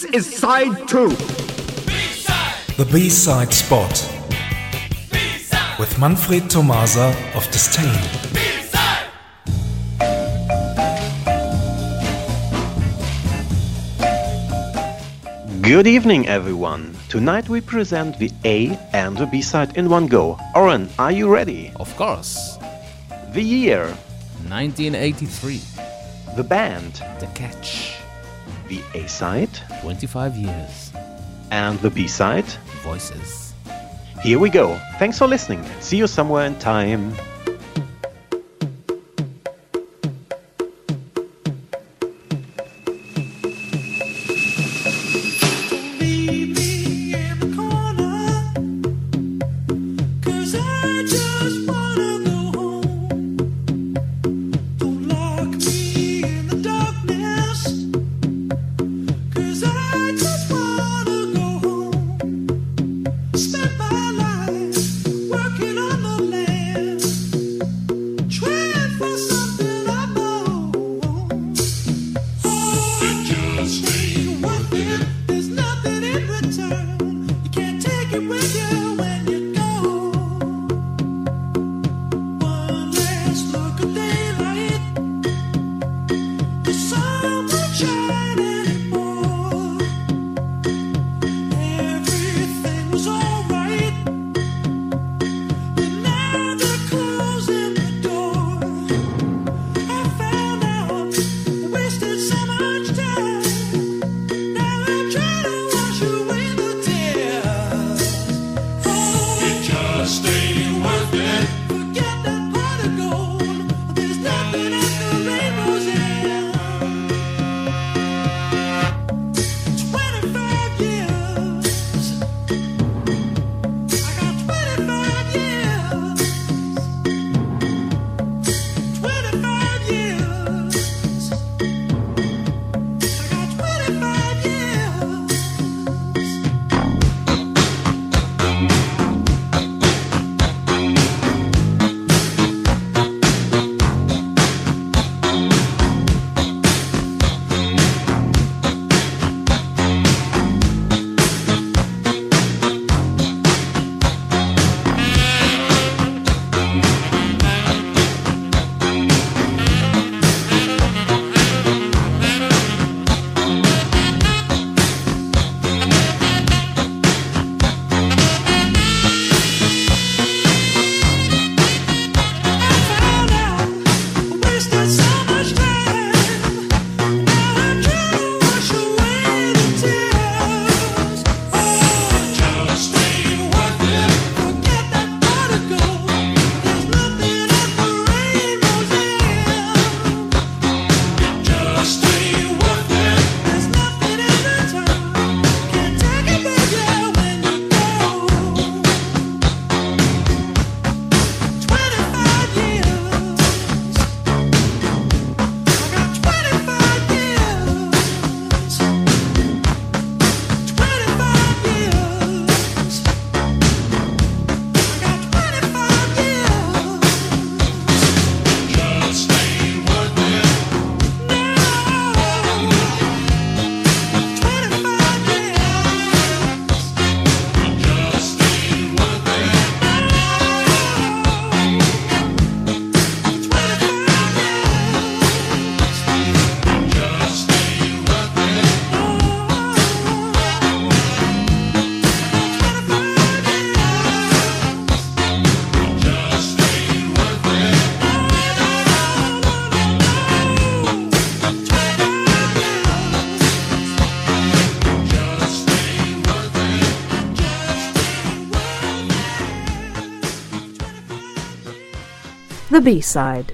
This is side two. B-side. The B side spot. B-side. With Manfred Tomasa of Disdain. Good evening, everyone. Tonight we present the A and the B side in one go. Oren, are you ready? Of course. The year 1983. The band The Catch. The A side, 25 years, and the B side, Voices. Here we go. Thanks for listening. See you somewhere in time. spend my life. the B-side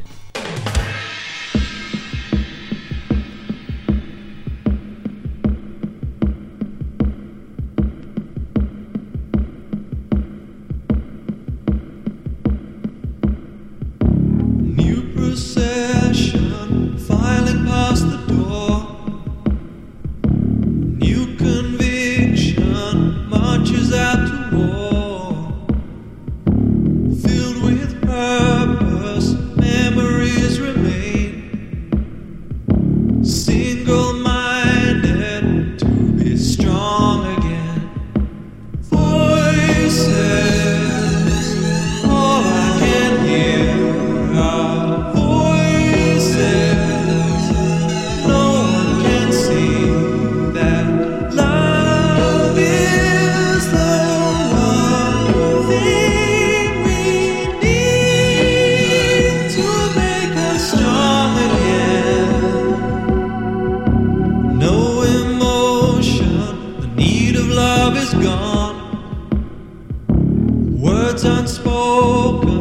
Words unspoken,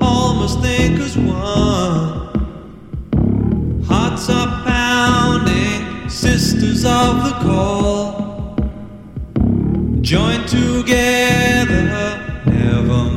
almost think as one. Hearts are pounding, sisters of the call. Joined together, never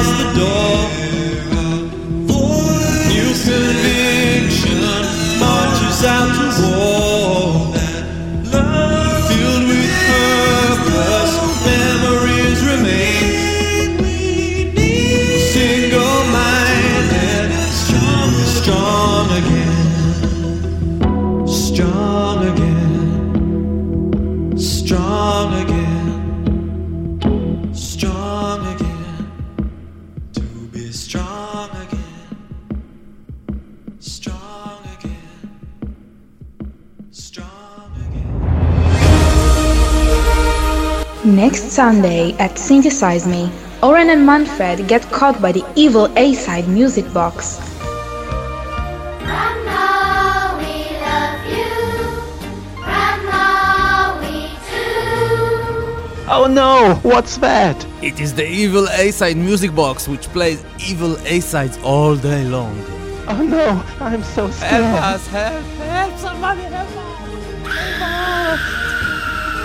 past the Next Sunday at Synthesize Me, Oren and Manfred get caught by the evil A-side music box. Oh no, what's that? It is the evil A-side music box which plays evil A-sides all day long. Oh no, I'm so scared. help, us, help, help, somebody help us.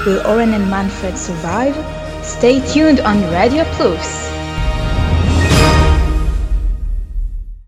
Will Oren and Manfred survive? Stay tuned on Radio Plus.